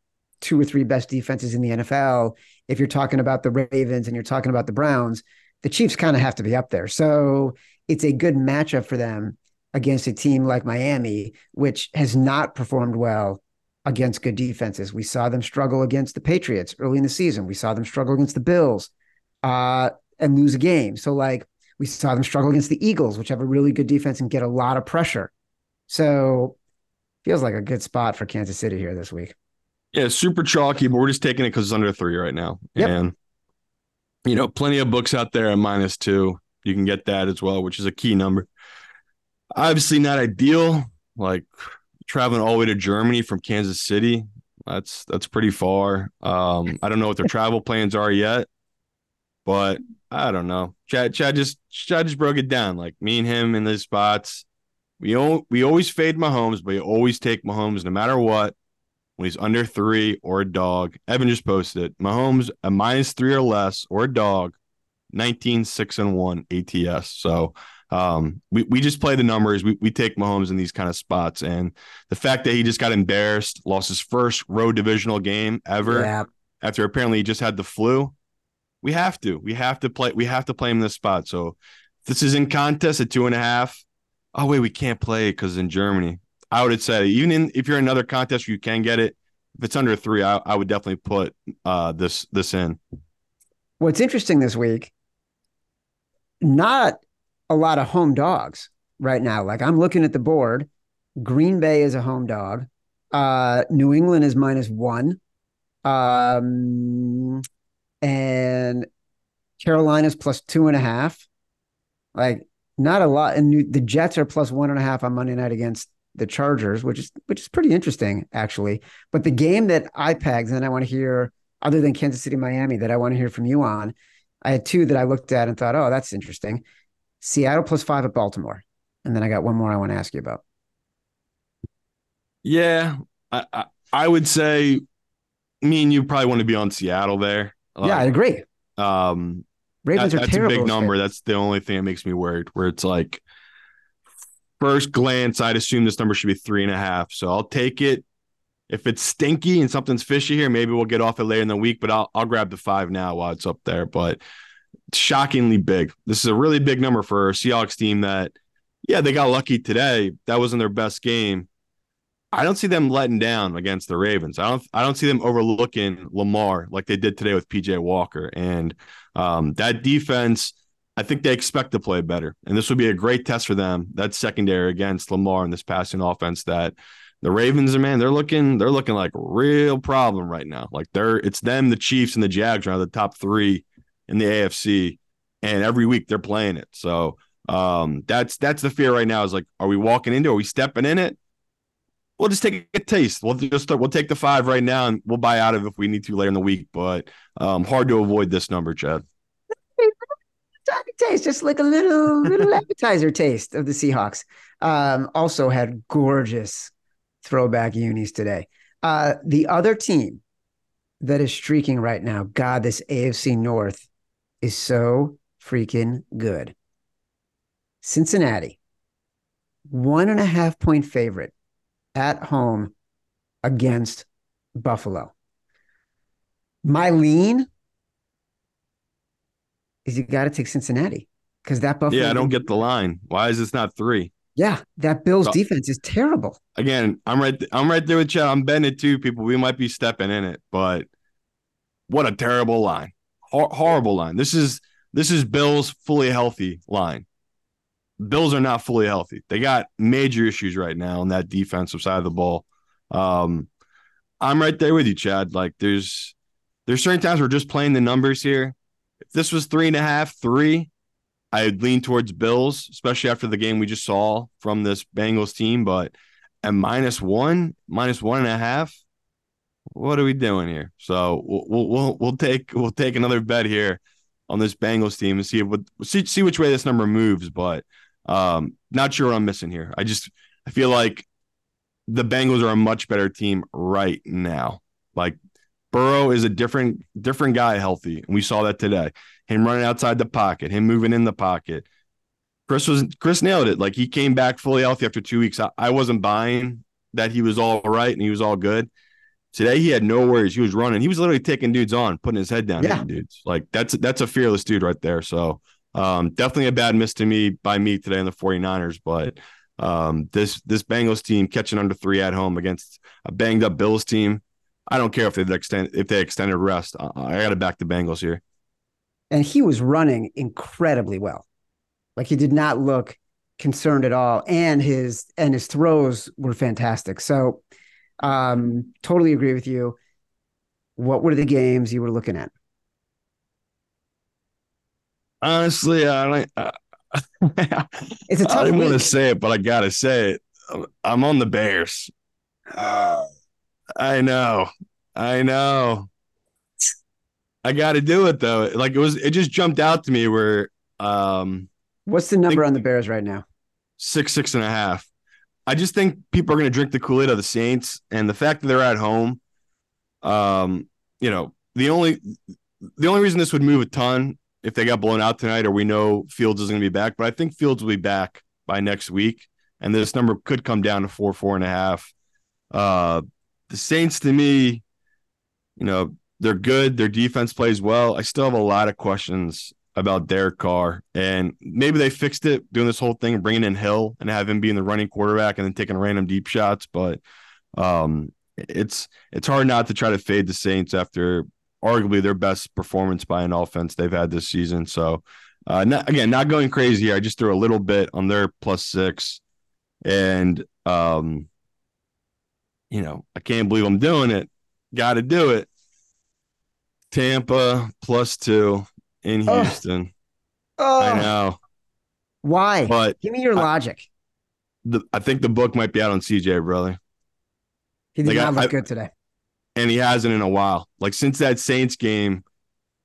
Speaker 1: two or three best defenses in the NFL. If you're talking about the Ravens and you're talking about the Browns, the Chiefs kind of have to be up there. So it's a good matchup for them against a team like Miami, which has not performed well against good defenses. We saw them struggle against the Patriots early in the season. We saw them struggle against the Bills uh, and lose a game. So, like, we saw them struggle against the Eagles, which have a really good defense and get a lot of pressure. So, feels like a good spot for Kansas City here this week.
Speaker 2: Yeah, super chalky, but we're just taking it because it's under three right now.
Speaker 1: Yep.
Speaker 2: And you know, plenty of books out there at minus two. You can get that as well, which is a key number. Obviously, not ideal. Like traveling all the way to Germany from Kansas City. That's that's pretty far. Um, I don't know what their travel plans are yet, but I don't know. Chad Chad just Chad just broke it down. Like me and him in these spots. We o- we always fade Mahomes, but you always take Mahomes no matter what when he's under three or a dog. Evan just posted it. Mahomes a minus three or less or a dog, 19, 6 and 1 ATS. So um, we, we just play the numbers. We, we take Mahomes in these kind of spots. And the fact that he just got embarrassed, lost his first road divisional game ever yeah. after apparently he just had the flu. We have to. We have to play. We have to play him in this spot. So this is in contest at two and a half. Oh wait, we can't play because in Germany. I would have said even in, if you're in another contest, you can get it. If it's under three, I, I would definitely put uh, this this in.
Speaker 1: What's interesting this week? Not a lot of home dogs right now. Like I'm looking at the board. Green Bay is a home dog. Uh, New England is minus one. Um, and Carolina's plus two and a half. Like not a lot. And the Jets are plus one and a half on Monday night against the Chargers, which is which is pretty interesting actually. But the game that I pegged, and I want to hear other than Kansas City, Miami, that I want to hear from you on. I had two that I looked at and thought, oh, that's interesting. Seattle plus five at Baltimore, and then I got one more I want to ask you about.
Speaker 2: Yeah, I I, I would say me and you probably want to be on Seattle there.
Speaker 1: Yeah, I agree.
Speaker 2: Um,
Speaker 1: Ravens
Speaker 2: that,
Speaker 1: are
Speaker 2: that's
Speaker 1: terrible.
Speaker 2: a big number. That's the only thing that makes me worried. Where it's like first glance, I'd assume this number should be three and a half. So I'll take it. If it's stinky and something's fishy here, maybe we'll get off it later in the week. But I'll I'll grab the five now while it's up there. But shockingly big. This is a really big number for a Seahawks team that, yeah, they got lucky today. That wasn't their best game. I don't see them letting down against the Ravens. I don't I don't see them overlooking Lamar like they did today with PJ Walker. And um, that defense – I think they expect to play better. And this would be a great test for them. That secondary against Lamar and this passing offense that the Ravens are man, they're looking, they're looking like real problem right now. Like they're it's them, the Chiefs, and the Jags are the top three in the AFC. And every week they're playing it. So um that's that's the fear right now is like, are we walking into, are we stepping in it? We'll just take a taste. We'll just we'll take the five right now and we'll buy out of if we need to later in the week. But um hard to avoid this number, Chad
Speaker 1: taste, just like a little little appetizer taste of the Seahawks. Um, also had gorgeous throwback unis today. Uh, the other team that is streaking right now, God, this AFC North is so freaking good. Cincinnati, one and a half point favorite at home against Buffalo. My lean is you got to take Cincinnati because that Buffalo.
Speaker 2: Yeah, I don't get the line. Why is this not three?
Speaker 1: Yeah, that Bills so, defense is terrible.
Speaker 2: Again, I'm right. I'm right there with Chad. I'm betting it too, people. We might be stepping in it, but what a terrible line. Hor- horrible line. This is this is Bills fully healthy line. Bills are not fully healthy. They got major issues right now on that defensive side of the ball. Um, I'm right there with you, Chad. Like there's there's certain times we're just playing the numbers here. If this was three and a half, three, I'd lean towards Bills, especially after the game we just saw from this Bengals team. But at minus one, minus one and a half, what are we doing here? So we'll we'll we'll take we'll take another bet here on this Bengals team and see what see see which way this number moves. But um, not sure what I'm missing here. I just I feel like the Bengals are a much better team right now. Like Burrow is a different different guy healthy, and we saw that today. Him running outside the pocket, him moving in the pocket. Chris was Chris nailed it. Like he came back fully healthy after two weeks. I, I wasn't buying that he was all right and he was all good. Today he had no worries. He was running. He was literally taking dudes on, putting his head down, yeah. dudes. Like that's that's a fearless dude right there. So um, definitely a bad miss to me by me today in the 49ers, but um, this this Bengals team catching under three at home against a banged up Bills team. I don't care if they extend if they extended rest. I, I got to back the Bengals here.
Speaker 1: And he was running incredibly well. Like he did not look concerned at all, and his and his throws were fantastic. So, um, totally agree with you. What were the games you were looking at?
Speaker 2: Honestly, I don't. Uh, it's a tough I didn't week. want to say it, but I gotta say it. I'm on the Bears. Uh, I know, I know. I got to do it though. Like it was, it just jumped out to me. Where, um,
Speaker 1: what's the number on the Bears right now?
Speaker 2: Six, six and a half. I just think people are going to drink the Kool Aid of the Saints, and the fact that they're at home. Um, you know, the only the only reason this would move a ton if they got blown out tonight, or we know Fields is going to be back. But I think Fields will be back by next week, and this number could come down to four, four and a half. Uh, the Saints, to me, you know, they're good. Their defense plays well. I still have a lot of questions about Derek Carr, and maybe they fixed it doing this whole thing, bringing in Hill and have him being the running quarterback and then taking random deep shots. But um, it's it's hard not to try to fade the Saints after arguably their best performance by an offense they've had this season. So, uh, not, again, not going crazy here. I just threw a little bit on their plus six, and um, you know, I can't believe I'm doing it. Got to do it. Tampa plus two in Houston. Oh. I know.
Speaker 1: Why? But give me your logic.
Speaker 2: the, I think the book might be out on CJ, brother.
Speaker 1: He did like, not look I, good today
Speaker 2: and he hasn't in a while. Like since that Saints game,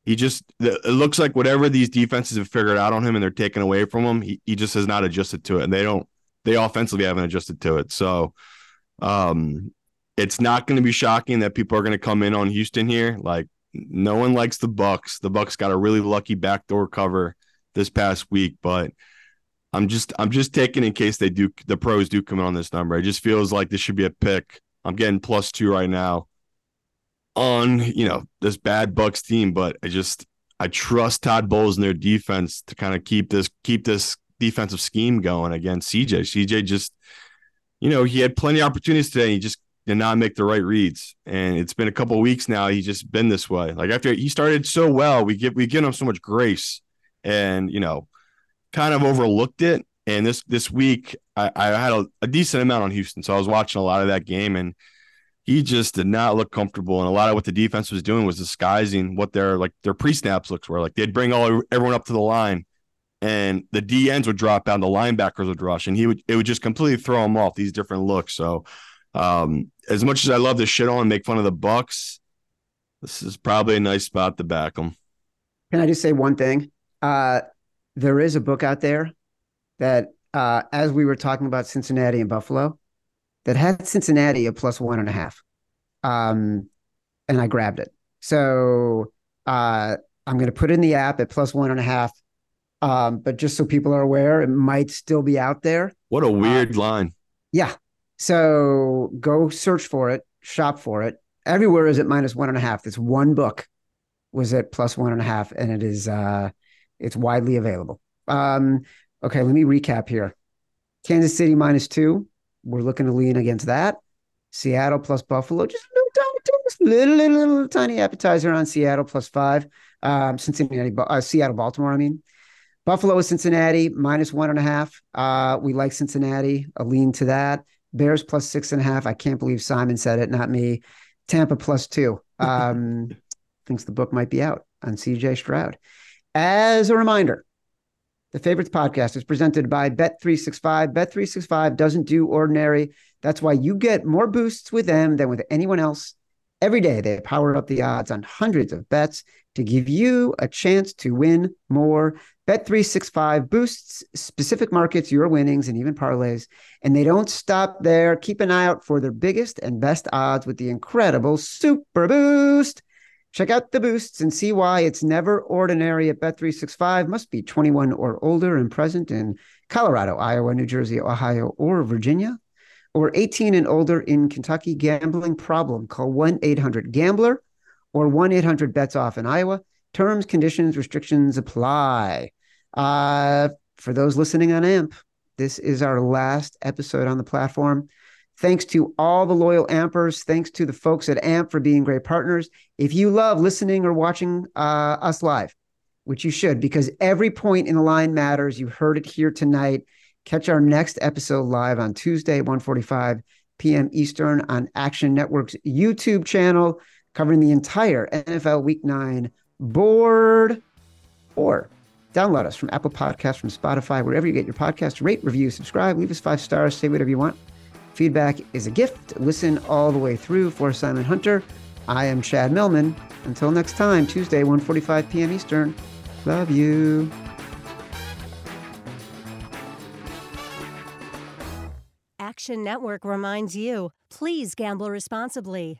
Speaker 2: he just it looks like whatever these defenses have figured out on him and they're taking away from him, he, he just has not adjusted to it. And they don't they offensively haven't adjusted to it. So um it's not going to be shocking that people are going to come in on Houston here. Like no one likes the Bucs. The Bucs got a really lucky backdoor cover this past week, but I'm just I'm just taking in case they do the pros do come in on this number. It just feels like this should be a pick. I'm getting plus two right now on you know this bad Bucs team, but I just I trust Todd Bowles and their defense to kind of keep this keep this defensive scheme going against CJ. CJ just you know he had plenty of opportunities today. he just did not make the right reads, and it's been a couple weeks now. He's just been this way. Like after he started so well, we give we give him so much grace, and you know, kind of overlooked it. And this this week, I, I had a, a decent amount on Houston, so I was watching a lot of that game, and he just did not look comfortable. And a lot of what the defense was doing was disguising what their like their pre-snaps looks were. Like they'd bring all everyone up to the line and the D ends would drop down, the linebackers would rush, and he would it would just completely throw him off these different looks. So um, as much as I love to shit on and make fun of the Bucs, this is probably a nice spot to back them.
Speaker 1: Can I just say one thing? Uh, there is a book out there that uh, as we were talking about Cincinnati and Buffalo, that had Cincinnati a plus one and a half. Um, and I grabbed it. So uh, I'm going to put in the app at plus one and a half. Um, but just so people are aware, it might still be out there.
Speaker 2: What a weird line.
Speaker 1: Yeah. So go search for it, shop for it. Everywhere is at minus one and a half. This one book was at plus one and a half, and it is uh it's widely available. Um, okay, let me recap here. Kansas City minus two, we're looking to lean against that. Seattle plus Buffalo, just a little tiny, just little, little, little tiny appetizer on Seattle plus five. Um, Cincinnati, uh, Seattle, Baltimore. I mean, Buffalo is Cincinnati minus one and a half. Uh, we like Cincinnati. A lean to that. Bears plus six and a half. I can't believe Simon said it, not me. Tampa plus two. Um, thinks the book might be out on CJ Stroud. As a reminder, the Favorites podcast is presented by Bet365. Bet365 doesn't do ordinary. That's why you get more boosts with them than with anyone else. Every day, they power up the odds on hundreds of bets to give you a chance to win more. Bet365 boosts specific markets, your winnings, and even parlays. And they don't stop there. Keep an eye out for their biggest and best odds with the incredible Super Boost. Check out the boosts and see why it's never ordinary at Bet365. Must be 21 or older and present in Colorado, Iowa, New Jersey, Ohio, or Virginia, or 18 and older in Kentucky. Gambling problem. Call 1 800 Gambler or 1 800 bets off in Iowa. Terms, conditions, restrictions apply. Uh, for those listening on AMP, this is our last episode on the platform. Thanks to all the loyal ampers. Thanks to the folks at AMP for being great partners. If you love listening or watching uh, us live, which you should, because every point in the line matters. You heard it here tonight. Catch our next episode live on Tuesday, 1:45 p.m. Eastern on Action Network's YouTube channel covering the entire NFL Week 9 board. Or download us from Apple Podcasts, from Spotify, wherever you get your podcast. Rate, review, subscribe, leave us five stars, say whatever you want. Feedback is a gift. Listen all the way through for Simon Hunter. I am Chad Millman. Until next time, Tuesday, 1.45 p.m. Eastern. Love you.
Speaker 4: Action Network reminds you please gamble responsibly.